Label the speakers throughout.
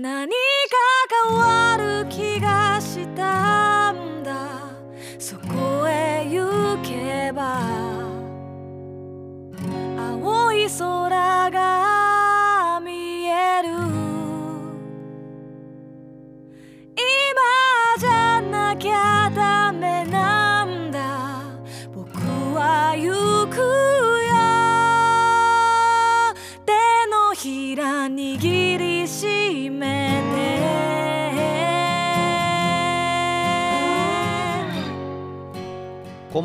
Speaker 1: 何か変わる気がした。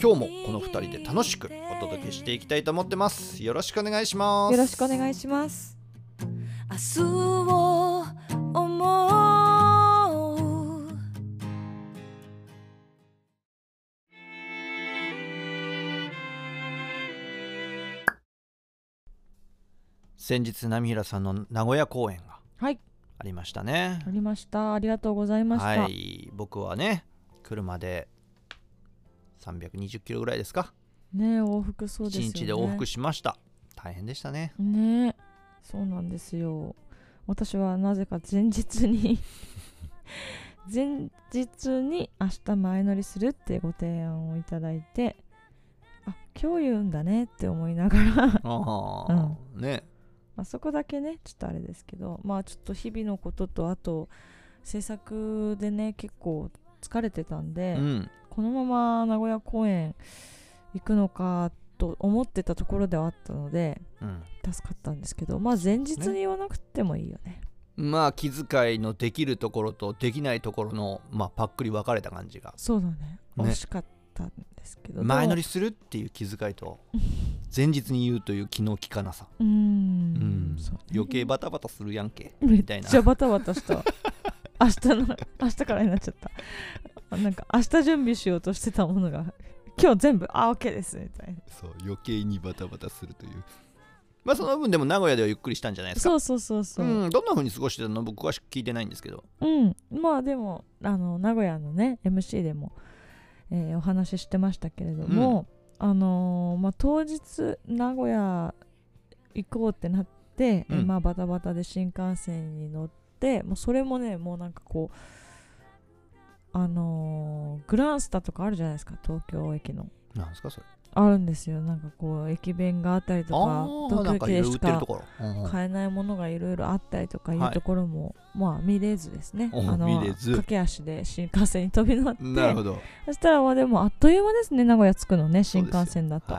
Speaker 2: 今日もこの2人で楽しくお届けしていきたいと思ってますよろしくお願いします
Speaker 3: よろしくお願いします。
Speaker 1: 明日を思う
Speaker 2: 先日波平さんの名古屋公演が
Speaker 3: はい、
Speaker 2: ありましたね
Speaker 3: ありました。ありがとうございました。
Speaker 2: はい僕はね車で320キロぐらいですか。
Speaker 3: ね往復そうですよ
Speaker 2: 1
Speaker 3: ね。
Speaker 2: 日で往復しました。大変でしたね。
Speaker 3: ねそうなんですよ。私はなぜか前日に 前日に明日前乗りするってご提案をいただいてあ今日言うんだねって思いながら。
Speaker 2: ああ、ね。
Speaker 3: まあそこだけねちょっとあれですけどまあちょっと日々のこととあと制作でね結構疲れてたんで、
Speaker 2: うん。
Speaker 3: このまま名古屋公演行くのかと思ってたところではあったので
Speaker 2: うん。
Speaker 3: 助かったんですけどまあ前日に言わなくてもいいよね。
Speaker 2: まあ気遣いのできるところとできないところの、まあ、パックリ分かれた感じが。
Speaker 3: そうだね。
Speaker 2: ね。
Speaker 3: 惜しかったんですけど。
Speaker 2: 前乗り
Speaker 3: です
Speaker 2: るっていう気遣いと 前日に言うという気の利かなさ、
Speaker 3: うーん。ね。
Speaker 2: 余計バタバタするやんけ。
Speaker 3: めっ
Speaker 2: みたいな。
Speaker 3: ちゃバタバタした明日の 明日からになっちゃった。あなんか明日準備しようとしてたものが今日全部あ OK ですみたいな。
Speaker 2: そう余計にバタバタするという。まあその分でも名古屋ではゆっくりしたんじゃないですか。
Speaker 3: そうそうそうそう、
Speaker 2: うん、どんな風に過ごしてたの？僕は聞いてないんですけど。
Speaker 3: うん、まあでもあの名古屋のね MC でも、えーお話ししてましたけれども、あのーまあ、当日名古屋行こうってなって、
Speaker 2: うん。
Speaker 3: えーまあ、バタバタで新幹線に乗ってもうそれもねもうなんかこうあのーグランスタとかあるじゃないですか東京駅の。
Speaker 2: なんですかそれ。
Speaker 3: あるんですよ。なんかこう駅弁があったりとか東京でしか買えないものがいろいろあったりとかい
Speaker 2: はい
Speaker 3: うところも、まあ見れずですね。
Speaker 2: お
Speaker 3: あの駆け足で新幹線に飛び乗って。
Speaker 2: なるほど。
Speaker 3: そしたらまあでもあっという間ですね名古屋着くのね新幹線だと。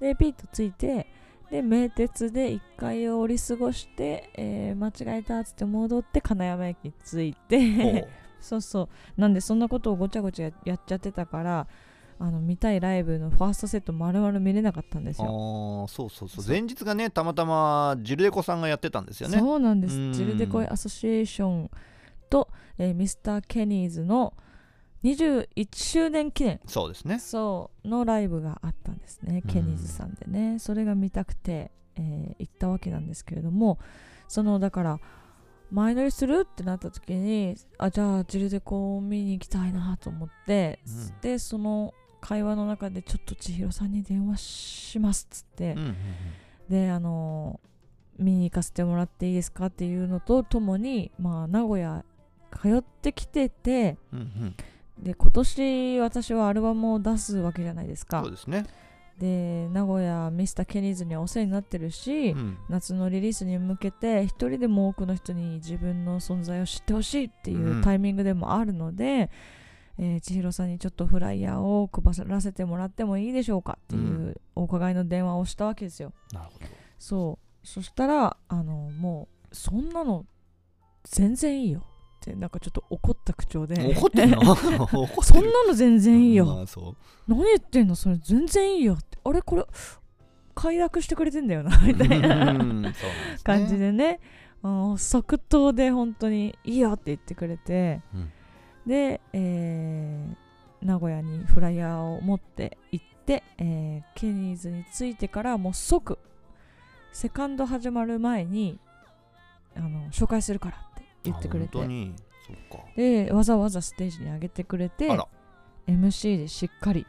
Speaker 3: で,、
Speaker 2: はい。
Speaker 3: ピッと着いてで名鉄で1回降り過ごして、えー間違えたっつって戻って金山駅着い
Speaker 2: ほ
Speaker 3: て
Speaker 2: う。
Speaker 3: そうそう。なんでそんなことをごちゃごちゃやっちゃってたからあの見たいライブのファーストセット丸々見れなかったんですよ。
Speaker 2: ああそうそうそう。
Speaker 3: そう。
Speaker 2: 前日がねたまたまジルデコさんがやってたんですよね。
Speaker 3: そうなんです。
Speaker 2: うん。
Speaker 3: ジルデコイアソシエーションと、えーミスターケニーズの21周年記念。
Speaker 2: そうですね。
Speaker 3: そうのライブがあったんですね、
Speaker 2: うん。
Speaker 3: ケニーズさんでね。それが見たくて、えー行ったわけなんですけれども。そのだから前乗りするってなった時にあじゃあジルデコを見に行きたいなと思って、
Speaker 2: うん。
Speaker 3: でその会話の中でちょっと千尋さんに電話しますっつって、
Speaker 2: うんうんうん。
Speaker 3: であの見に行かせてもらっていいですかっていうのとともに、まあ、名古屋通ってきてて
Speaker 2: うんうん
Speaker 3: で今年私はアルバムを出すわけじゃないですか。
Speaker 2: そうですね。
Speaker 3: で名古屋ミスターケニーズにはお世話になってるし、
Speaker 2: うん。
Speaker 3: 夏のリリースに向けて一人でも多くの人に自分の存在を知ってほしいっていううん。タイミングでもあるので、えー千尋さんにちょっとフライヤーを配らせてもらってもいいでしょうかっていうお伺いの電話をしたわけですよ。
Speaker 2: なるほど。
Speaker 3: そう。そしたらあのもうそんなの全然いいよってなんかちょっと怒った口調で。
Speaker 2: 怒ってんの？
Speaker 3: そんなの全然いいよ、
Speaker 2: まあそう。
Speaker 3: 何言ってんの？それ全然いいよって。あれ？これ快諾してくれてんだよなみたいな。
Speaker 2: ね。
Speaker 3: 感じでね。即答で本当にいいよって言ってくれて。
Speaker 2: うん。
Speaker 3: で、えー名古屋にフライヤーを持って行って、えーケニーズに着いてからもう即セカンド始まる前にあの紹介するから言ってくれて。
Speaker 2: あ本当に。そっか。
Speaker 3: でわざわざステージに上げてくれて MC でしっかり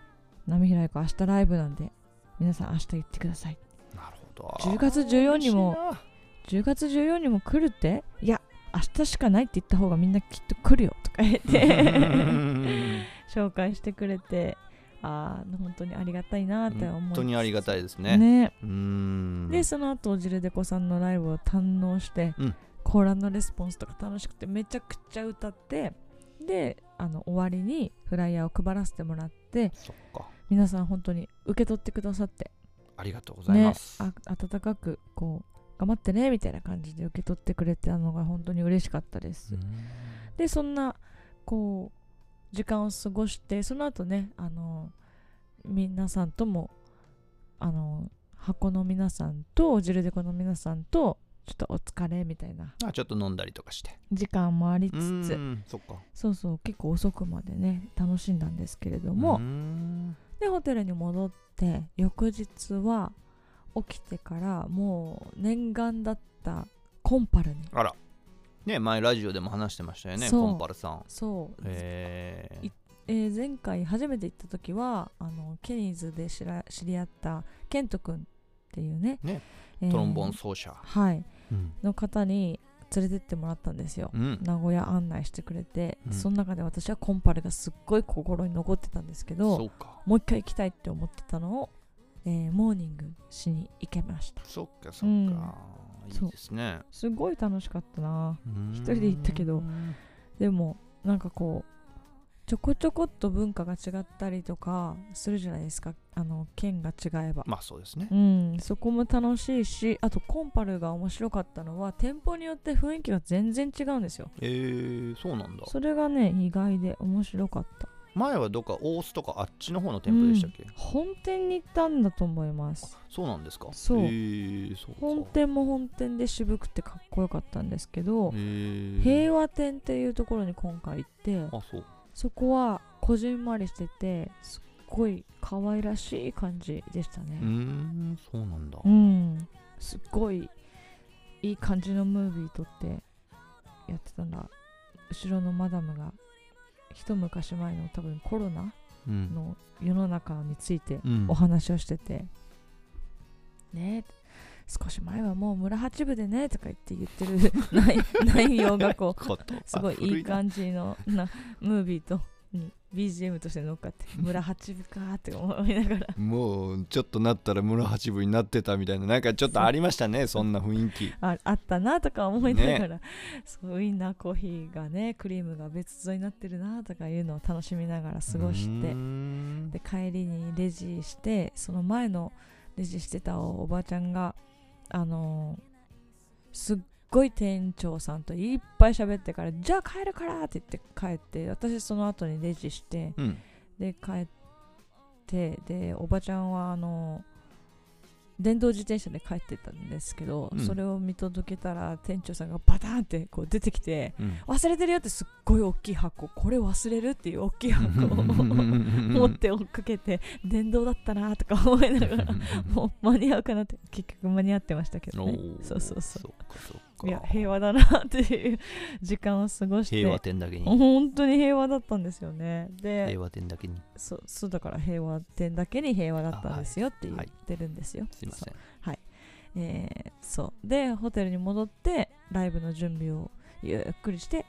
Speaker 3: 波平子明日ライブなんで皆さん明日行ってください。
Speaker 2: なるほど。
Speaker 3: 10月14にも
Speaker 2: 嬉しいな。
Speaker 3: 10月14にも来るって？いや明日しかないって言った方がみんなきっと来るよとか言って 紹介してくれてああ本当にありがたいなって思い
Speaker 2: 本当にありがたいですね。
Speaker 3: ね。でその後ジルデコさんのライブを堪能して、
Speaker 2: うん
Speaker 3: コーラのレスポンスとか楽しくてめちゃくちゃ歌ってであの終わりにフライヤーを配らせてもらって
Speaker 2: そっか。
Speaker 3: 皆さん本当に受け取ってくださって。
Speaker 2: ありがとうございます、
Speaker 3: ね、あ温かくこう頑張ってねみたいな感じで受け取ってくれたのが本当に嬉しかったです、
Speaker 2: うん。
Speaker 3: でそんなこう時間を過ごしてその後ねあの皆さんともあの箱の皆さんとジルデコの皆さんとちょっとお疲れみたいな。
Speaker 2: あちょっと飲んだりとかして。
Speaker 3: 時間もありつつ。
Speaker 2: んそっか。
Speaker 3: そうそう結構遅くまでね楽しんだんですけれども、でホテルに戻って翌日は起きてからもう念願だったコンパルに。
Speaker 2: あら。ね前ラジオでも話してましたよねコンパルさん。
Speaker 3: そう、
Speaker 2: え
Speaker 3: いえー前回初めて行った時はあのケニーズで知ら知り合ったケント君っていうね。
Speaker 2: ね。
Speaker 3: えー
Speaker 2: トロンボーン奏者、
Speaker 3: はい。
Speaker 2: うん
Speaker 3: の方に連れてってもらったんですよ、
Speaker 2: うん。
Speaker 3: 名古屋案内してくれて、
Speaker 2: うん。
Speaker 3: その中で私はコンパルがすっごい心に残ってたんですけどもう一回行きたいって思ってたのを、えーモーニングしに行けました。
Speaker 2: そっかそっか、
Speaker 3: うん。
Speaker 2: いいですね。
Speaker 3: すごい楽しかったな。
Speaker 2: 一
Speaker 3: 一人で行ったけど。でもなんかこうちょこちょこっと文化が違ったりとかするじゃないですか。あの県が違えば、
Speaker 2: まあそうですね。
Speaker 3: うん。そこも楽しいしあとコンパルが面白かったのは店舗によって雰囲気が全然違うんですよ。
Speaker 2: えー、そうなんだ。
Speaker 3: それがね意外で面白かった。
Speaker 2: 前はどっか大須とかあっちの方の店舗でしたっけ、
Speaker 3: うん。本店に行ったんだと思います。
Speaker 2: そうなんですか。
Speaker 3: そう。
Speaker 2: えー、そうか。
Speaker 3: 本店も本店で渋くてかっこよかったんですけど、
Speaker 2: えー、
Speaker 3: 平和店っていうところに今回行って
Speaker 2: あそう
Speaker 3: そこはこじんまりしててすっごい可愛らしい感じでしたね。
Speaker 2: んそうなんだ、
Speaker 3: うん、すっごいいい感じのムービー撮ってやってたら後ろのマダムが一昔前の多分コロナ
Speaker 2: うん。
Speaker 3: の世の中について
Speaker 2: うん。
Speaker 3: お話をしてて、ね少し前はもう村八部でねとか言って言ってる 内 内容がこうすごいいい
Speaker 2: じ
Speaker 3: 感じのなムービーとに BGM として乗っかって 村八部かーって思いながら。
Speaker 2: もうちょっとなったら村八分になってたみたいななんかちょっとありましたねそんな雰囲気。
Speaker 3: ああったなとか思いながら、そうウインナーコーヒーがねクリームが別添えになってるなとかいうのを楽しみながら過ごして。
Speaker 2: ん。
Speaker 3: で帰りにレジしてその前のレジしてたおばちゃんがあのーすっごい店長さんといっぱい喋ってからじゃあ帰るからって言って帰って私その後にレジして
Speaker 2: うん。
Speaker 3: で帰ってでおばちゃんはあの電動自転車で帰ってたんですけど、
Speaker 2: うん。
Speaker 3: それを見届けたら店長さんがバターンってこう出てきて
Speaker 2: うん。
Speaker 3: 忘れてるよってすっごい大きい箱これ忘れるっていう大きい箱を 持って追っかけて電動だったなとか思いながらもう間に合うかなって結局間に合ってましたけどね。そうそうそう。
Speaker 2: そっかそっか
Speaker 3: いや平和だなっていう時間を過ごして。
Speaker 2: 平和店だけに。
Speaker 3: 本当に平和だったんですよね。で
Speaker 2: 平和店だけに。
Speaker 3: そうそうだから平和店だけに平和だったんですよって言
Speaker 2: はい
Speaker 3: ってるんですよ、
Speaker 2: すいません。
Speaker 3: そう。えーそう。でホテルに戻ってライブの準備をゆっくりして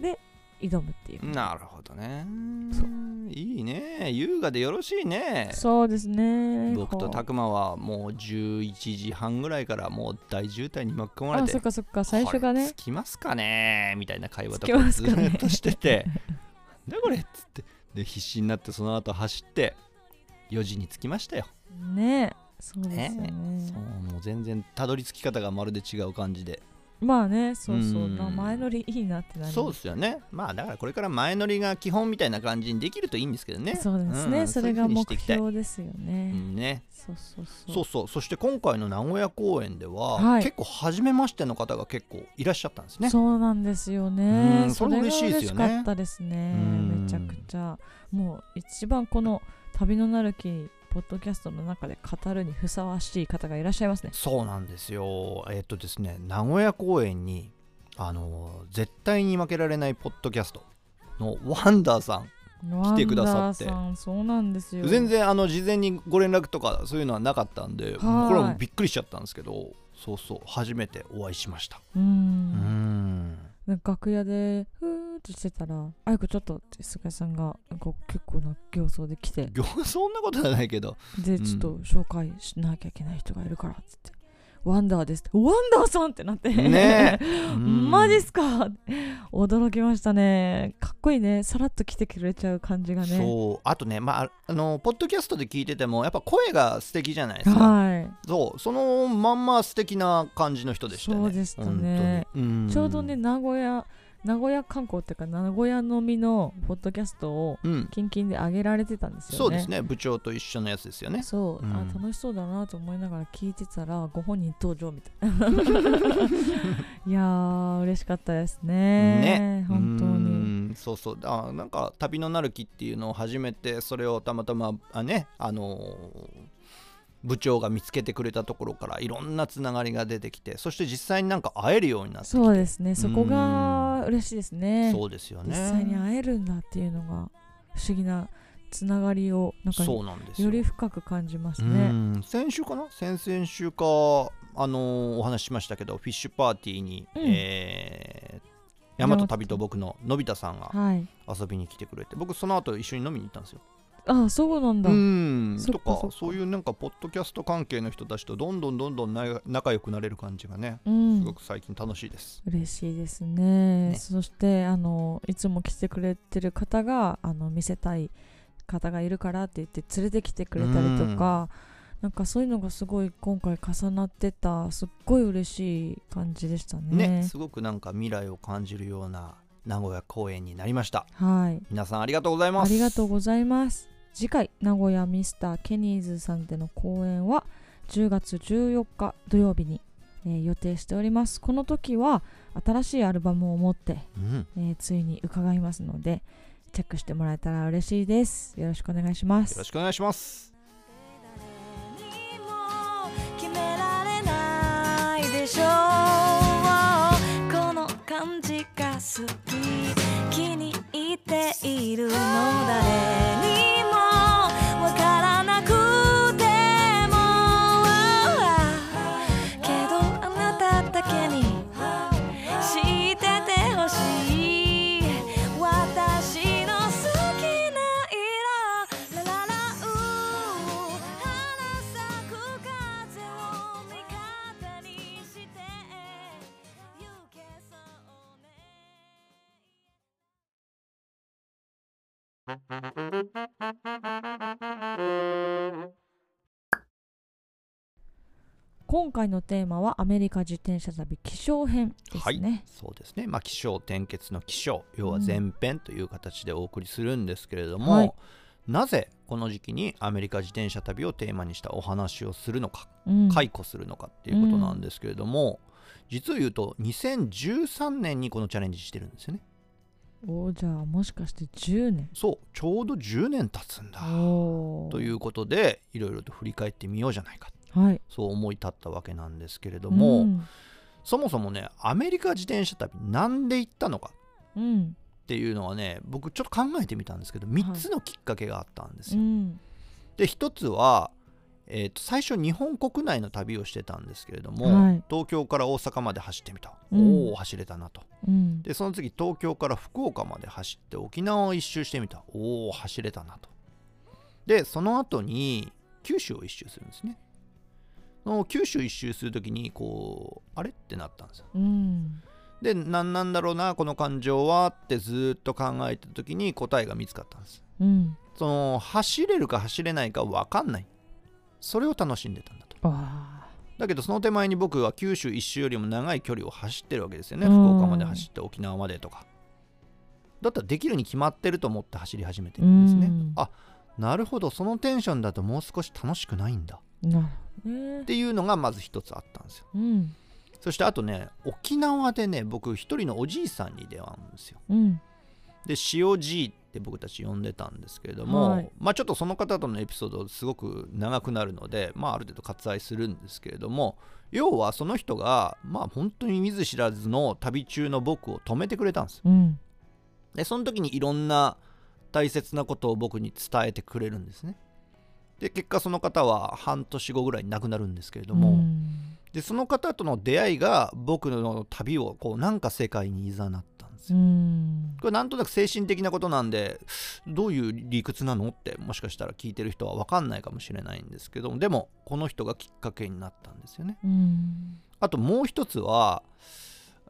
Speaker 3: で挑むっていう。
Speaker 2: なるほどね。
Speaker 3: そう。
Speaker 2: いいね。優雅でよろしいね。
Speaker 3: そうですね。
Speaker 2: 僕と拓磨はもう11時半ぐらいからもう大渋滞に巻き込まれて
Speaker 3: あそっかそっか最初がね。
Speaker 2: 着きますかね。みたいな会話とかずっとしてて。なんだこれっつって。で必死になってその後走って4時に着きましたよ、
Speaker 3: ねそうですよね。
Speaker 2: そうもう全然たどり着き方がまるで違う感じで
Speaker 3: まあねそうそう
Speaker 2: う
Speaker 3: 前乗りいいなってなり
Speaker 2: そうですよね。まあだからこれから前乗りが基本みたいな感じにできるといいんですけどね。
Speaker 3: そうですね、
Speaker 2: うん。
Speaker 3: それが目標ですよね、
Speaker 2: うんね。
Speaker 3: そうそうそう。
Speaker 2: そうそう。そして今回の名古屋公演では、
Speaker 3: はい。
Speaker 2: 結構初めましての方が結構いらっしゃったんですね。
Speaker 3: そうなんですよ
Speaker 2: う
Speaker 3: ね
Speaker 2: んそれ
Speaker 3: が
Speaker 2: 嬉しいですよね。
Speaker 3: 嬉しかったですね。
Speaker 2: うん。
Speaker 3: めちゃくちゃ。もう一番この旅のなる木ポッドキャストの中で語るにふさわしい方がいらっしゃいますね。
Speaker 2: そうなんですよ。えっとですね名古屋公演にあの絶対に負けられないポッドキャストのワンダーさん来てくださって。
Speaker 3: ワンダーさんそうなんですよ。
Speaker 2: 全然あの事前にご連絡とかそういうのはなかったんで、これはびっくりしちゃったんですけどそうそう初めてお会いしました。
Speaker 3: う
Speaker 2: うん
Speaker 3: 楽屋でふーってしてたら「あいこちょっと」って菅井さんがなんか結構な形相で来て。
Speaker 2: そんなことはないけど。
Speaker 3: でちょっと紹介しなきゃいけない人がいるからっつって「ワンダーです」って「ワンダーさん!」ってなって。
Speaker 2: ね。
Speaker 3: マジっすか。驚きましたね。かっこいいね。さらっと来てくれちゃう感じがね。
Speaker 2: そう。あとねまああのポッドキャストで聞いててもやっぱ声が素敵じゃないですか。
Speaker 3: はい。
Speaker 2: そう。そのまんま素敵な感じの人でしたね。
Speaker 3: そうでしたね
Speaker 2: うん。
Speaker 3: ちょうどね名古屋名古屋観光っていうか名古屋のみのポッドキャストを
Speaker 2: うん。
Speaker 3: キンキンで上げられてたんですよね。
Speaker 2: そうですね。部長と一緒のやつですよね。
Speaker 3: そう、
Speaker 2: うん。
Speaker 3: あ楽しそうだなと思いながら聞いてたらご本人登場みたいな。いやー嬉しかったですね。
Speaker 2: ね。
Speaker 3: 本当
Speaker 2: う
Speaker 3: に
Speaker 2: ん。そうそう。あなんか旅のなる木っていうのを初めてそれをたまたまあねあのー部長が見つけてくれたところからいろんなつながりが出てきてそして実際になんか会えるようになって
Speaker 3: そうですね。そこが嬉しいですね。
Speaker 2: そうですよね。
Speaker 3: 実際に会えるんだっていうのが不思議なつながりをなんか
Speaker 2: そうなんですよ。
Speaker 3: より深く感じます
Speaker 2: う
Speaker 3: ね
Speaker 2: ん。先週かな？先々週かあのーお話ししましたけどフィッシュパーティーに、
Speaker 3: うん。
Speaker 2: えー大和旅と僕ののび太さんが
Speaker 3: はい。
Speaker 2: 遊びに来てくれて僕その後一緒に飲みに行ったんですよ
Speaker 3: あそうなんだ、
Speaker 2: うん。とか
Speaker 3: そ
Speaker 2: ういうなんかポッドキャスト関係の人たちとどんどんどんどんな仲良くなれる感じがね
Speaker 3: うん。
Speaker 2: すごく最近楽しいです、
Speaker 3: 嬉しいですね。
Speaker 2: ね。
Speaker 3: そしてあのいつも来てくれてる方があの見せたい方がいるからって言って連れてきてくれたりとか、なんかそういうのがすごい今回重なってたすっごい嬉しい感じでしたね。
Speaker 2: ねすごくなんか未来を感じるような名古屋公演になりました。
Speaker 3: はい。
Speaker 2: 皆さんありがとうございま
Speaker 3: あ
Speaker 2: す
Speaker 3: りがとうございます次回名古屋ミスターケニーズさんでの公演は10月14日土曜日に、えー予定しております。この時は新しいアルバムを持って
Speaker 2: うん。
Speaker 3: えーついに伺いますのでチェックしてもらえたら嬉しいです。よろしくお願いします。
Speaker 2: よろしくお願いします。
Speaker 1: 誰にも決められないでしょう。この感じが好き。気に入っているの誰に
Speaker 3: 今回のテーマはアメリカ自転車旅気象編です
Speaker 2: はい
Speaker 3: ね、
Speaker 2: そうですね。まあ気象転結の気象要は前編という形でお送りするんですけれども、
Speaker 3: はい。
Speaker 2: なぜこの時期にアメリカ自転車旅をテーマにしたお話をするのか
Speaker 3: うん。
Speaker 2: 解雇するのかっていうことなんですけれども、実を言うと2013年にこのチャレンジしてるんですよね
Speaker 3: おじゃあもしかして10年？
Speaker 2: そうちょうど10年経つんだ。ということでいろいろと振り返ってみようじゃないか。
Speaker 3: はい。
Speaker 2: そう思い立ったわけなんですけれども、
Speaker 3: うん。
Speaker 2: そもそもねアメリカ自転車旅なんで行ったのか
Speaker 3: うん。
Speaker 2: っていうのはね僕ちょっと考えてみたんですけど3つのきっかけがあったんですよ。
Speaker 3: うん。
Speaker 2: で1つは、えーと最初日本国内の旅をしてたんですけれども、
Speaker 3: はい。
Speaker 2: 東京から大阪まで走ってみた、
Speaker 3: うん。
Speaker 2: おお走れたなと。
Speaker 3: うん。
Speaker 2: でその次東京から福岡まで走って沖縄を一周してみた。おお走れたなと。でその後に九州を一周するんですね。その九州一周するときにこうあれってなったんですよ。
Speaker 3: うん。
Speaker 2: で何なんだろうなこの感情はってずーっと考えてた時に答えが見つかったんです。
Speaker 3: うん。
Speaker 2: その走れるか走れないか分かんないそれを楽しんでたんだと。
Speaker 3: あ。
Speaker 2: だけどその手前に僕は九州一周よりも長い距離を走ってるわけですよね。
Speaker 3: うん。
Speaker 2: 福岡まで走って沖縄までとか。だったらできるに決まってると思って走り始めてるんですね。
Speaker 3: うん。
Speaker 2: あなるほど。そのテンションだともう少し楽しくないんだ。っていうのがまず一つあったんですよ。
Speaker 3: うん。
Speaker 2: そしてあとね沖縄でね僕一人のおじいさんに出会うんですよ。
Speaker 3: うん。
Speaker 2: で塩じいって僕たち呼んでたんですけれども、
Speaker 3: はい。
Speaker 2: まあちょっとその方とのエピソードすごく長くなるのでまあある程度割愛するんですけれども要はその人がまあ本当に見ず知らずの旅中の僕を止めてくれたんですよ。
Speaker 3: うん。
Speaker 2: でその時にいろんな大切なことを僕に伝えてくれるんですね。で結果その方は半年後ぐらいに亡くなるんですけれども、
Speaker 3: うん
Speaker 2: でその方との出会いが僕の旅をこうなんか世界にいざなったんです
Speaker 3: う
Speaker 2: よ、
Speaker 3: ん。
Speaker 2: これなんとなく精神的なことなんでどういう理屈なの？ってもしかしたら聞いてる人は分かんないかもしれないんですけどでもこの人がきっかけになったんですよね。
Speaker 3: うん。
Speaker 2: あともう一つは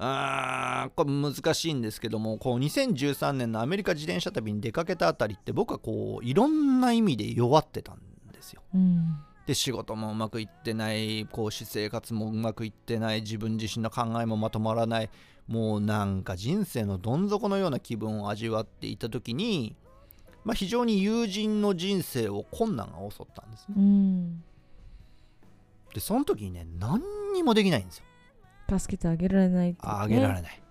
Speaker 2: あーこれ難しいんですけどもこう2013年のアメリカ自転車旅に出かけたあたりって僕はこういろんな意味で弱ってたんですよ。
Speaker 3: うん
Speaker 2: で仕事もうまくいってないこう私生活もうまくいってない自分自身の考えもまとまらないもうなんか人生のどん底のような気分を味わっていた時に、まあ、非常に友人の人生を困難が襲ったんですね。
Speaker 3: うん。
Speaker 2: でその時にね何にもできないんですよ。
Speaker 3: 助けてあげられないね。
Speaker 2: あげられない。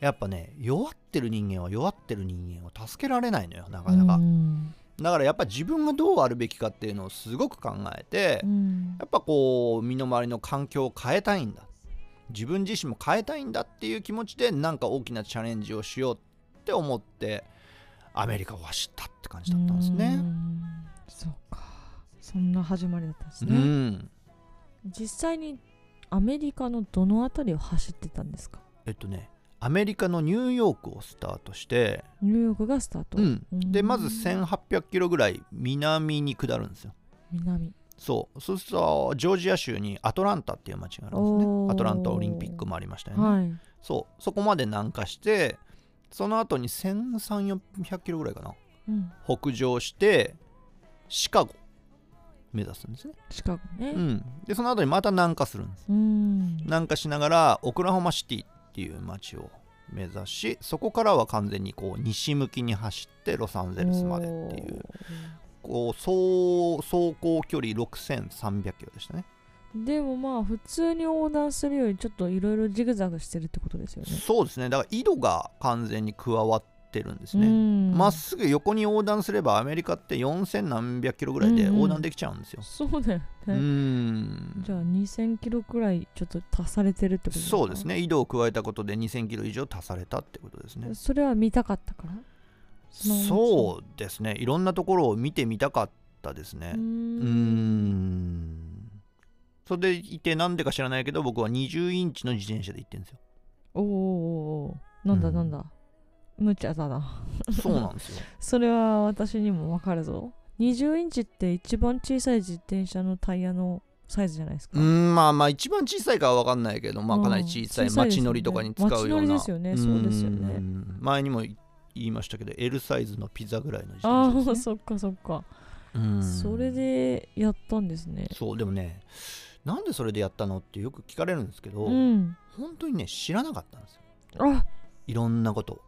Speaker 2: やっぱね弱ってる人間は弱ってる人間を助けられないのよなかなか、
Speaker 3: うん
Speaker 2: だからやっぱ自分がどうあるべきかっていうのをすごく考えて、
Speaker 3: うん。
Speaker 2: やっぱこう身の回りの環境を変えたいんだ。自分自身も変えたいんだっていう気持ちでなんか大きなチャレンジをしようって思ってアメリカを走ったって感じだったんです
Speaker 3: う
Speaker 2: ね。
Speaker 3: ん。そうか。そんな始まりだったんです
Speaker 2: う
Speaker 3: ね、
Speaker 2: ん、
Speaker 3: 実際にアメリカのどの辺りを走ってたんですか？
Speaker 2: えっとねアメリカのニューヨークをスタートして、
Speaker 3: ニューヨークがスタート、
Speaker 2: うん、で
Speaker 3: うん。
Speaker 2: まず1800キロぐらい南に下るんですよ。
Speaker 3: 南。
Speaker 2: そう。そうするとジョージア州にアトランタっていう街があるんですね。アトランタオリンピックもありましたよね、
Speaker 3: はい。
Speaker 2: そう。そこまで南下してその後に1300400キロぐらいかな。
Speaker 3: うん、
Speaker 2: 北上してシカゴ目指すんですね、
Speaker 3: シカゴね。
Speaker 2: うん、でその後にまた南下するんです。
Speaker 3: うん。
Speaker 2: 南下しながらオクラホマシティっていう街を目指しそこからは完全にこう西向きに走ってロサンゼルスまでっていうこう総走行距離6300キロでしたね。
Speaker 3: でもまあ普通に横断するよりちょっといろいろジグザグしてるってことですよね。
Speaker 2: そうですね。だから緯度が完全に加わってるんですね。
Speaker 3: ん。
Speaker 2: まっすぐ横に横断すればアメリカって4000何百キロぐらいで横断できちゃうんですよ。
Speaker 3: そうだよね、
Speaker 2: ん。
Speaker 3: じゃあ2000キロくらいちょっと足されてるってことですか？
Speaker 2: そうですね。緯度を加えたことで2000キロ以上足されたってことですね。
Speaker 3: それは見たかったから？
Speaker 2: そうですね。いろんなところを見てみたかったですね。
Speaker 3: う
Speaker 2: ん。それでいてなんでか知らないけど僕は20インチの自転車で行ってるんですよ。
Speaker 3: おーおーおー。なんだ
Speaker 2: うん。
Speaker 3: なんだ、無茶だな。
Speaker 2: そうなんですよ。
Speaker 3: それは私にもわかるぞ。20インチって一番小さい自転車のタイヤのサイズじゃないですか、
Speaker 2: うーんまあまあ一番小さいかは分かんないけどまあ
Speaker 3: うん
Speaker 2: かなり小さい街乗りとかに使うような。
Speaker 3: 街乗りですよね。そうですよね。
Speaker 2: ん前にも言いましたけど L サイズのピザぐらいの自
Speaker 3: ああ
Speaker 2: 転車です、ね、
Speaker 3: そっかそっか。
Speaker 2: うん。
Speaker 3: それでやったんですね。
Speaker 2: そうでもねなんでそれでやったのってよく聞かれるんですけど、
Speaker 3: うん。
Speaker 2: 本当にね知らなかったんですよ。
Speaker 3: あ
Speaker 2: いろんなことを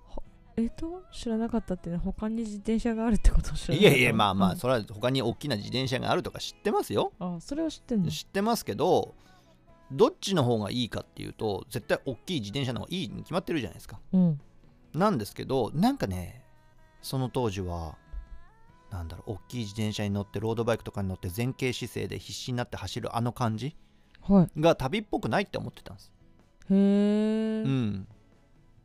Speaker 3: えっと知らなかったってね他に自転車があるってことを知らないかった
Speaker 2: やいやまあまあ
Speaker 3: うん。
Speaker 2: それは他に大きな自転車があるとか知ってますよ。
Speaker 3: あそれは知ってんの？
Speaker 2: 知ってますけどどっちの方がいいかっていうと絶対大きい自転車の方がいいに決まってるじゃないですか。
Speaker 3: うん。
Speaker 2: なんですけどなんかねその当時はなんだろう大きい自転車に乗ってロードバイクとかに乗って前傾姿勢で必死になって走るあの感じ
Speaker 3: は
Speaker 2: が旅っぽくないって思ってたんです。
Speaker 3: いへえ、
Speaker 2: うん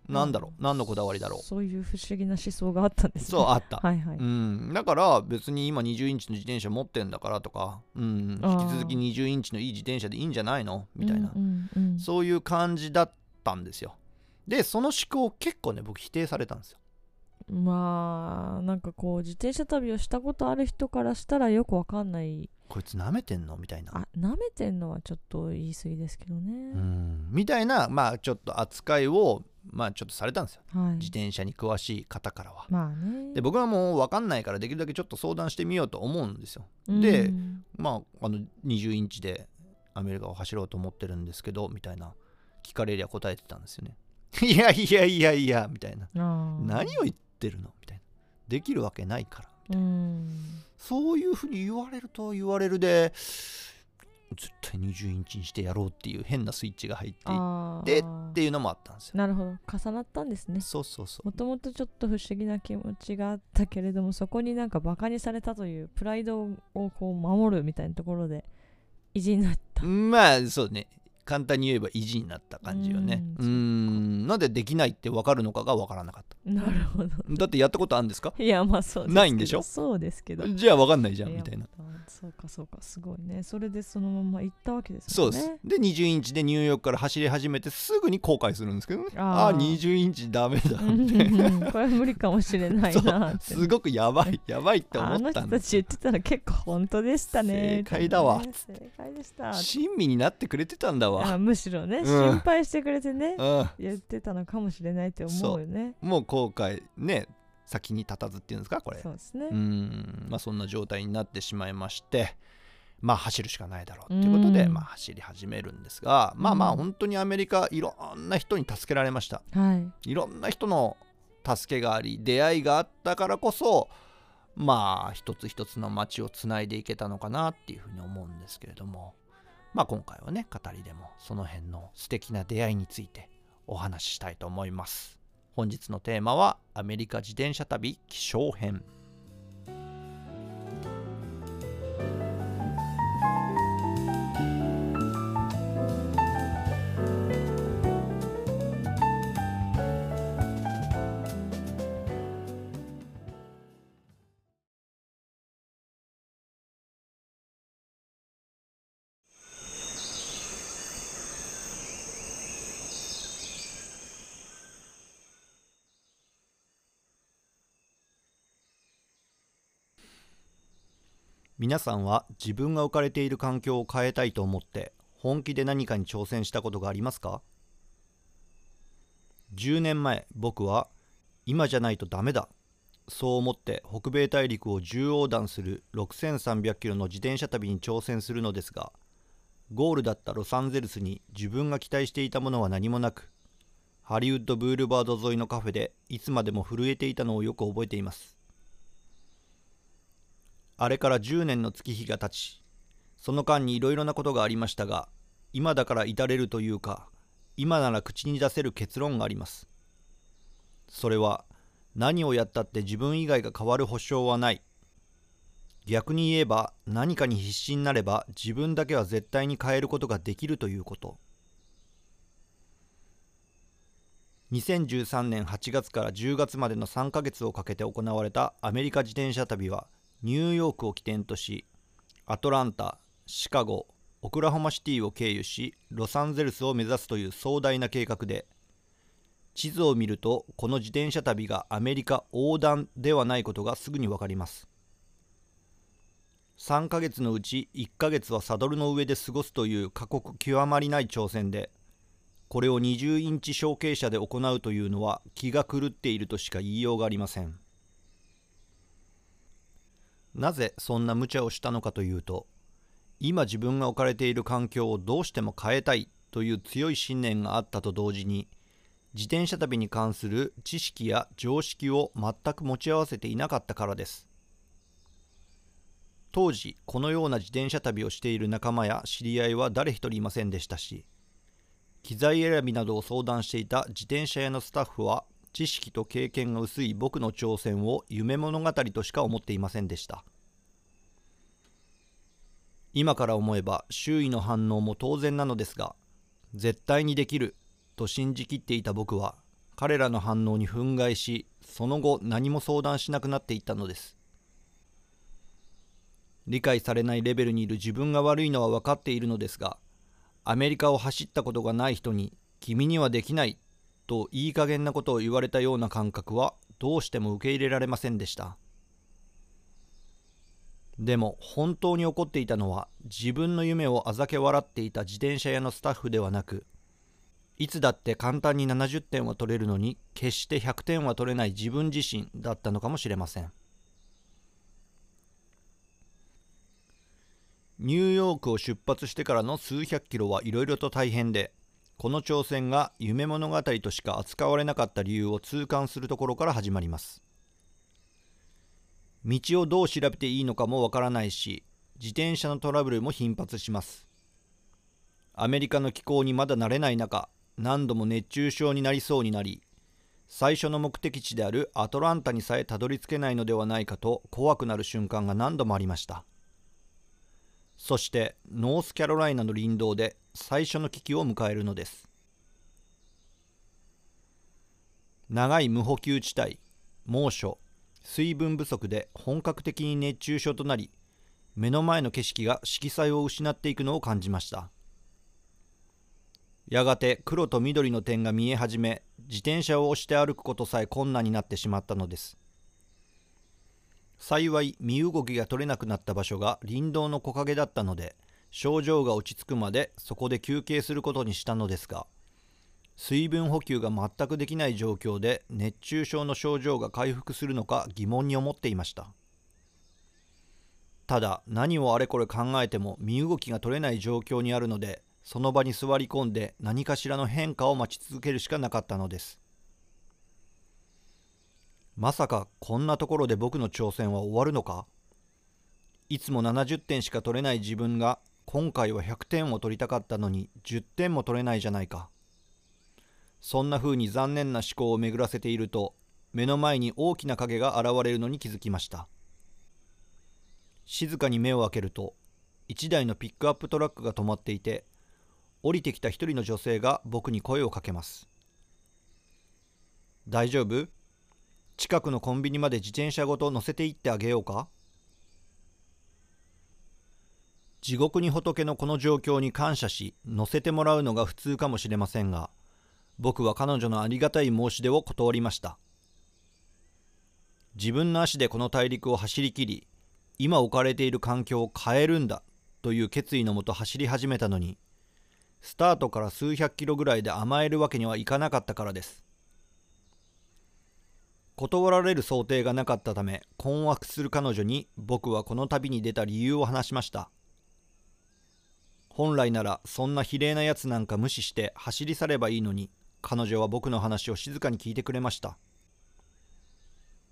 Speaker 2: なんだろう？何のこだわりだろう？
Speaker 3: そういう不思議な思想があったんですね。
Speaker 2: そうあった、
Speaker 3: はいはい、
Speaker 2: うん、だから別に今20インチの自転車持ってんだからとか、うん、引き続き20インチのいい自転車でいいんじゃないの？みたいな、
Speaker 3: うんうんうん。
Speaker 2: そういう感じだったんですよ。でその思考結構ね僕否定されたんですよ
Speaker 3: まあなんかこう自転車旅をしたことある人からしたらよくわかんない。
Speaker 2: こいつ舐めてんの？みたいな。
Speaker 3: あ舐めてんのはちょっと言い過ぎですけどね。
Speaker 2: う、ん。みたいなまあちょっと扱いをまあちょっとされたんですよ。
Speaker 3: はい。
Speaker 2: 自転車に詳しい方からは。
Speaker 3: まあね。
Speaker 2: で僕はもう分かんないからできるだけちょっと相談してみようと思うんですよ。
Speaker 3: うん。
Speaker 2: でまああの20インチでアメリカを走ろうと思ってるんですけどみたいな聞かれりゃ答えてたんですよね。いやいやいやいやみたいな。何を言ってるの？みたいな。できるわけないから。
Speaker 3: うん。
Speaker 2: そういうふうに言われると言われるで絶対20インチにしてやろうっていう変なスイッチが入っていっ
Speaker 3: あ
Speaker 2: て
Speaker 3: ー。
Speaker 2: っていうのもあったんですよ。
Speaker 3: なるほど。重なったんですね。
Speaker 2: そうそうそう。
Speaker 3: もともとちょっと不思議な気持ちがあったけれどもそこになんかバカにされたというプライドをこう守るみたいなところで意地になった。
Speaker 2: まあそうね簡単に言えば意地になった感じよね。う
Speaker 3: うん。
Speaker 2: んなんでできないって分かるのかが分からなかった。
Speaker 3: なるほど
Speaker 2: だってやったことあるんですか？
Speaker 3: いやまあそうです
Speaker 2: ないんでしょ？
Speaker 3: そうですけど。
Speaker 2: じゃあ分かんないじゃんみたいな。
Speaker 3: そうかそうかすごいね。それでそのまま行ったわけです
Speaker 2: そうです。で20インチでニューヨークから走り始めてすぐに後悔するんですけどね。
Speaker 3: あー。
Speaker 2: ああ20インチダメだ
Speaker 3: うん
Speaker 2: って。
Speaker 3: うんうんこれ無理かもしれないな
Speaker 2: すごくやばいやばいって
Speaker 3: あの
Speaker 2: 思ったんです
Speaker 3: 人たち言ってたら結構本当でしたね。
Speaker 2: 正解だわ。
Speaker 3: 正解でした。
Speaker 2: 親身になってくれてたんだわ
Speaker 3: あむしろね、
Speaker 2: うん。
Speaker 3: 心配してくれてね
Speaker 2: うん。
Speaker 3: 言ってたのかもしれないって思うよね。
Speaker 2: もう後悔ね先に立たずっていうんですかこれ。
Speaker 3: そうですね。
Speaker 2: うーん。まあそんな状態になってしまいましてまあ走るしかないだろうっていうことで、
Speaker 3: うん。
Speaker 2: まあ走り始めるんですが、まあまあ
Speaker 3: うん。
Speaker 2: 本当にアメリカいろんな人に助けられました。
Speaker 3: はい。
Speaker 2: いろんな人の助けがあり出会いがあったからこそまあ一つ一つの街をつないでいけたのかなっていうふうに思うんですけれどもまあ今回はね語りでもその辺の素敵な出会いについてお話ししたいと思います。本日のテーマはアメリカ自転車旅気象編。皆さんは自分が置かれている環境を変えたいと思って本気で何かに挑戦したことがありますか？10年前僕は今じゃないとダメだそう思って北米大陸を縦横断する6300キロの自転車旅に挑戦するのですがゴールだったロサンゼルスに自分が期待していたものは何もなくハリウッドブールバード沿いのカフェでいつまでも震えていたのをよく覚えています。あれから10年の月日が経ちその間にいろいろなことがありましたが今だから至れるというか今なら口に出せる結論があります。それは何をやったって自分以外が変わる保証はない。逆に言えば何かに必死になれば自分だけは絶対に変えることができるということ。2013年8月から10月までの3ヶ月をかけて行われたアメリカ自転車旅はニューヨークを起点としアトランタシカゴオクラホマシティを経由しロサンゼルスを目指すという壮大な計画で地図を見るとこの自転車旅がアメリカ横断ではないことがすぐに分かります。3ヶ月のうち1ヶ月はサドルの上で過ごすという過酷極まりない挑戦でこれを20インチ小径車で行うというのは気が狂っているとしか言いようがありません。なぜそんな無茶をしたのかというと今自分が置かれている環境をどうしても変えたいという強い信念があったと同時に自転車旅に関する知識や常識を全く持ち合わせていなかったからです。当時このような自転車旅をしている仲間や知り合いは誰一人いませんでしたし機材選びなどを相談していた自転車屋のスタッフは知識と経験が薄い僕の挑戦を夢物語としか思っていませんでした。今から思えば周囲の反応も当然なのですが絶対にできると信じきっていた僕は彼らの反応に憤慨しその後何も相談しなくなっていったのです。理解されないレベルにいる自分が悪いのは分かっているのですがアメリカを走ったことがない人に君にはできないといい加減なことを言われたような感覚はどうしても受け入れられませんでした。でも本当に怒っていたのは自分の夢をあざけ笑っていた自転車屋のスタッフではなくいつだって簡単に70点は取れるのに決して100点は取れない自分自身だったのかもしれません。ニューヨークを出発してからの数百キロはいろいろと大変でこの挑戦が夢物語としか扱われなかった理由を痛感するところから始まります。道をどう調べていいのかもわからないし自転車のトラブルも頻発します。アメリカの気候にまだ慣れない中何度も熱中症になりそうになり最初の目的地であるアトランタにさえたどり着けないのではないかと怖くなる瞬間が何度もありました。そしてノースキャロライナの林道で最初の危機を迎えるのです。長い無補給地帯猛暑水分不足で本格的に熱中症となり目の前の景色が色彩を失っていくのを感じました。やがて黒と緑の点が見え始め自転車を押して歩くことさえ困難になってしまったのです。幸い身動きが取れなくなった場所が林道の木陰だったので症状が落ち着くまでそこで休憩することにしたのですが水分補給が全くできない状況で熱中症の症状が回復するのか疑問に思っていました。ただ何をあれこれ考えても身動きが取れない状況にあるのでその場に座り込んで何かしらの変化を待ち続けるしかなかったのです。まさかこんなところで僕の挑戦は終わるのか？いつも70点しか取れない自分が今回は100点を取りたかったのに10点も取れないじゃないか。そんな風に残念な思考を巡らせていると目の前に大きな影が現れるのに気づきました。静かに目を開けると1台のピックアップトラックが止まっていて降りてきた一人の女性が僕に声をかけます。大丈夫？近くのコンビニまで自転車ごと乗せて行ってあげようか？地獄に仏のこの状況に感謝し乗せてもらうのが普通かもしれませんが僕は彼女のありがたい申し出を断りました。自分の足でこの大陸を走りきり今置かれている環境を変えるんだという決意のもと走り始めたのにスタートから数百キロぐらいで甘えるわけにはいかなかったからです。断られる想定がなかったため困惑する彼女に僕はこの旅に出た理由を話しました。本来ならそんな非礼なやつなんか無視して走り去ればいいのに彼女は僕の話を静かに聞いてくれました。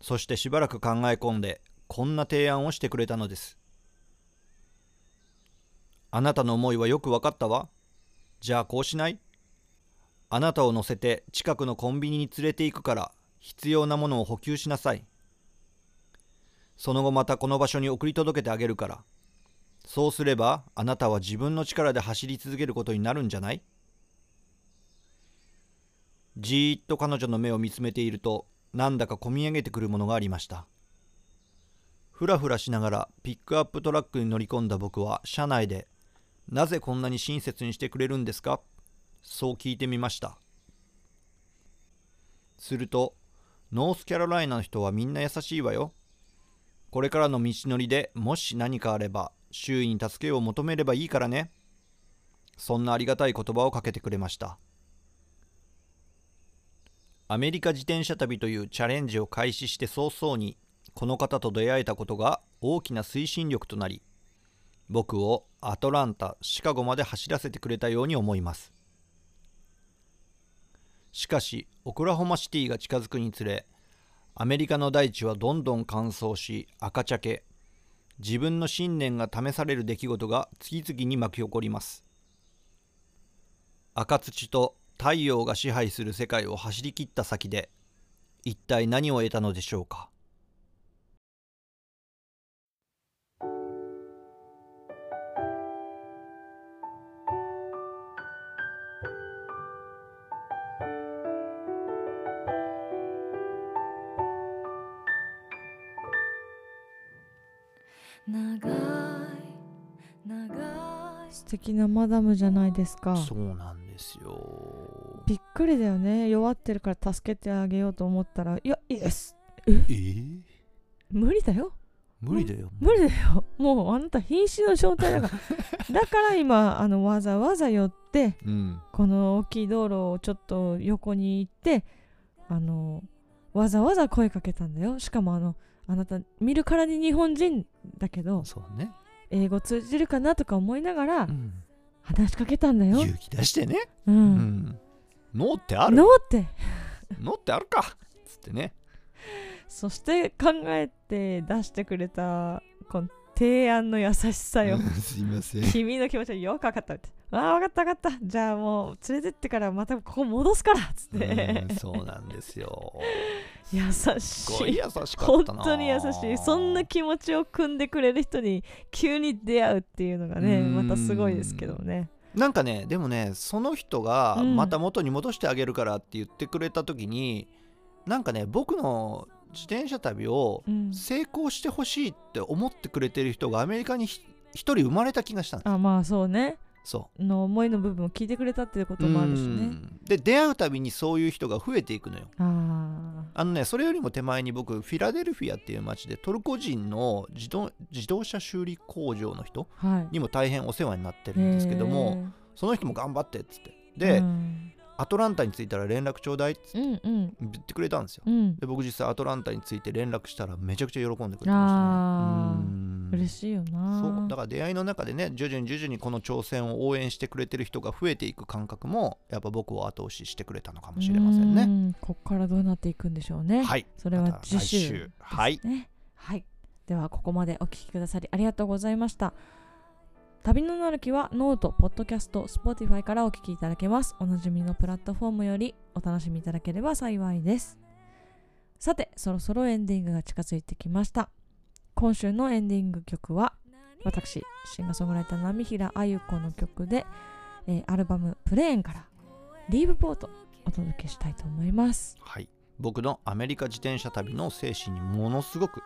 Speaker 2: そしてしばらく考え込んでこんな提案をしてくれたのです。あなたの思いはよく分かったわ。じゃあこうしない。あなたを乗せて近くのコンビニに連れて行くから必要なものを補給しなさい。その後またこの場所に送り届けてあげるから。そうすればあなたは自分の力で走り続けることになるんじゃない？じーっと彼女の目を見つめているとなんだかこみ上げてくるものがありました。ふらふらしながらピックアップトラックに乗り込んだ僕は車内でなぜこんなに親切にしてくれるんですか？そう聞いてみました。するとノースキャロライナの人はみんな優しいわよ。これからの道のりでもし何かあれば周囲に助けを求めればいいからね。そんなありがたい言葉をかけてくれました。アメリカ自転車旅というチャレンジを開始して早々にこの方と出会えたことが大きな推進力となり僕をアトランタシカゴまで走らせてくれたように思います。しかしオクラホマシティが近づくにつれアメリカの大地はどんどん乾燥し赤茶け自分の信念が試される出来事が次々に巻き起こります。赤土と太陽が支配する世界を走り切った先で一体何を得たのでしょうか？
Speaker 3: 敵なマダムじゃないですか。
Speaker 2: そうなんですよ。
Speaker 3: びっくりだよね。弱ってるから助けてあげようと思ったらいやイエス。
Speaker 2: え？ー、
Speaker 3: 無理だよ。
Speaker 2: 無理だよ。
Speaker 3: 無理だよ。もうあなた瀕死の状態だから。だから今あのわざわざ寄って
Speaker 2: うん。
Speaker 3: この大きい道路をちょっと横に行ってあのわざわざ声かけたんだよ。しかもあのあなた見るからに日本人だけど。
Speaker 2: そうね
Speaker 3: 英語通じるかなとか思いながら
Speaker 2: うん。
Speaker 3: 話しかけたんだよ。
Speaker 2: 勇気出してね、
Speaker 3: う、
Speaker 2: うん。ん、ノーってある？
Speaker 3: ノーって。
Speaker 2: ノーってあるか。つってね。
Speaker 3: そして考えて出してくれたこの提案の優しさよ。
Speaker 2: すいません。
Speaker 3: 君の気持ちはよく分かった。って。ああ、分かった分かった。じゃあもう連れてってからまたここ戻すからっつって
Speaker 2: うん。そうなんですよ
Speaker 3: 優しい。
Speaker 2: 優しかった
Speaker 3: 本
Speaker 2: な
Speaker 3: 当に優しい。そんな気持ちを汲んでくれる人に急に出会うっていうのがね、
Speaker 2: うん
Speaker 3: またすごいですけどね。
Speaker 2: なんかねでもねその人が
Speaker 3: うん
Speaker 2: また元に戻してあげるからって言ってくれた時に、なんかね僕の自転車旅を
Speaker 3: うん、
Speaker 2: 成功してほしいって思ってくれてる人がアメリカにひ一人生まれた気がしたんです
Speaker 3: あまあそうね。
Speaker 2: そ
Speaker 3: の思いの部分を聞いてくれたっていうこ
Speaker 2: う
Speaker 3: ともあるし
Speaker 2: う
Speaker 3: ね。
Speaker 2: ん。で出会うたびにそういう人が増えていくのよ。
Speaker 3: あ
Speaker 2: あのねそれよりも手前に僕フィラデルフィアっていう街でトルコ人の自動自動車修理工場の人。にも大変お世話になってるんですけどもその人も頑張ってっつって。で、
Speaker 3: うん、
Speaker 2: アトランタに着いたら連絡ちょうだいって
Speaker 3: うんうん
Speaker 2: 言ってくれたんですよ
Speaker 3: うん。
Speaker 2: で僕実際アトランタについて連絡したらめちゃくちゃ喜んでくれてましたね
Speaker 3: 嬉しいよな。
Speaker 2: そうだから出会いの中でね徐々に徐々にこの挑戦を応援してくれてる人が増えていく感覚もやっぱ僕を後押ししてくれたのかもしれません
Speaker 3: う
Speaker 2: ね
Speaker 3: んここからどうなっていくんでしょうね。
Speaker 2: はい
Speaker 3: それは次週
Speaker 2: 来週はい
Speaker 3: はい。ではここまでお聞きくださりありがとうございました。旅のなるきはノート、ポッドキャスト、Spotify からお聞きいただけます。おなじみのプラットフォームよりお楽しみいただければ幸いです。さて、そろそろエンディングが近づいてきました。今週のエンディング曲は私、シンガーソングライター波平あゆ子の曲で、えーアルバムプレーンからリーブポートお届けしたいと思います。
Speaker 2: はい僕のアメリカ自転車旅の精神にものすごく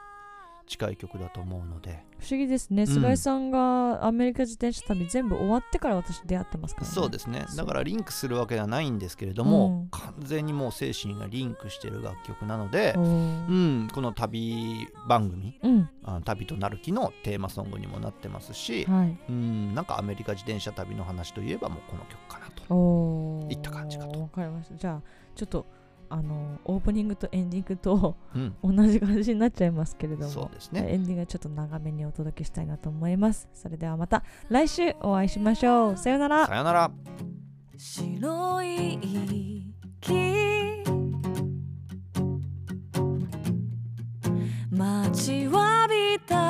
Speaker 2: 近い曲だと思うので。
Speaker 3: 不思議ですね、
Speaker 2: ん。
Speaker 3: 菅井さんがアメリカ自転車旅全部終わってから私出会ってますからね。
Speaker 2: そうですね。だからリンクするわけではないんですけれども、
Speaker 3: うん。
Speaker 2: 完全にもう精神がリンクしてる楽曲なので
Speaker 3: お、
Speaker 2: う
Speaker 3: ー
Speaker 2: ん、この旅番組
Speaker 3: うん。
Speaker 2: あの旅となる木のテーマソングにもなってますし、
Speaker 3: はい。
Speaker 2: うん、なんかアメリカ自転車旅の話といえばもうこの曲かなと。いった感じかと。
Speaker 3: わかりました。じゃあちょっとあのオープニングとエンディングと
Speaker 2: うん、
Speaker 3: 同じ感じになっちゃいますけれども
Speaker 2: そうですね。
Speaker 3: エンディングはちょっと長めにお届けしたいなと思います。それではまた来週お会いしましょう。さようなら。
Speaker 2: さよなら。
Speaker 1: 白い木。待ちわびた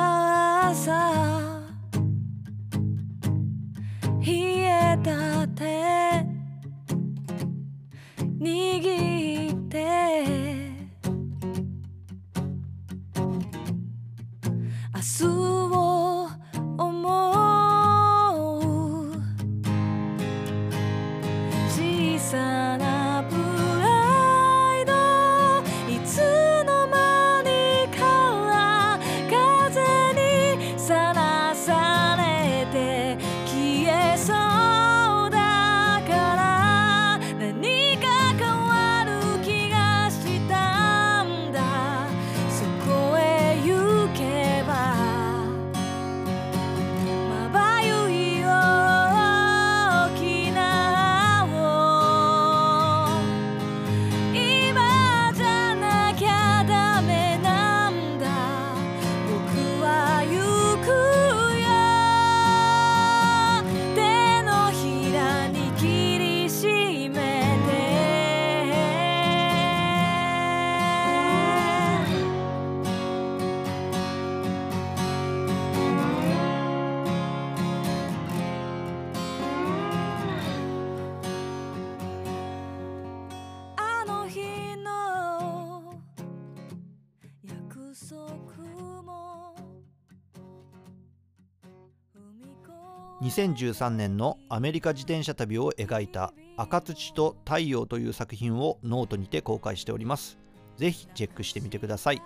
Speaker 2: 2013年のアメリカ自転車旅を描いた赤土と太陽という作品をノートにて公開しております。ぜひチェックしてみてください。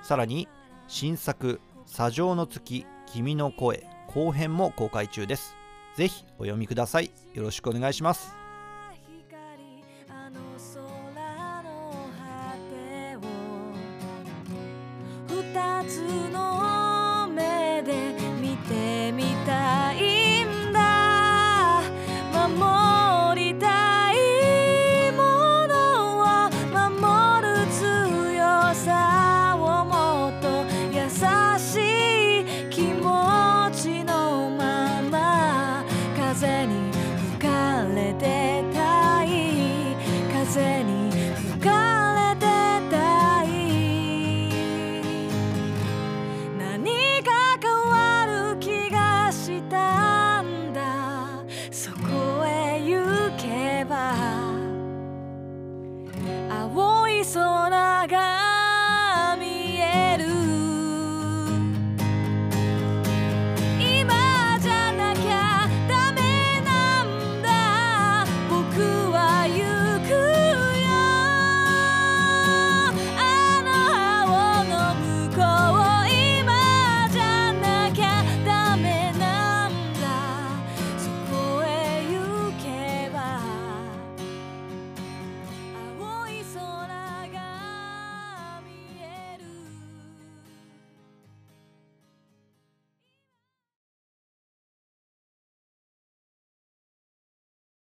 Speaker 2: さらに新作「砂上の月君の声」後編も公開中です。ぜひお読みください。よろしくお願いします。
Speaker 1: 二つの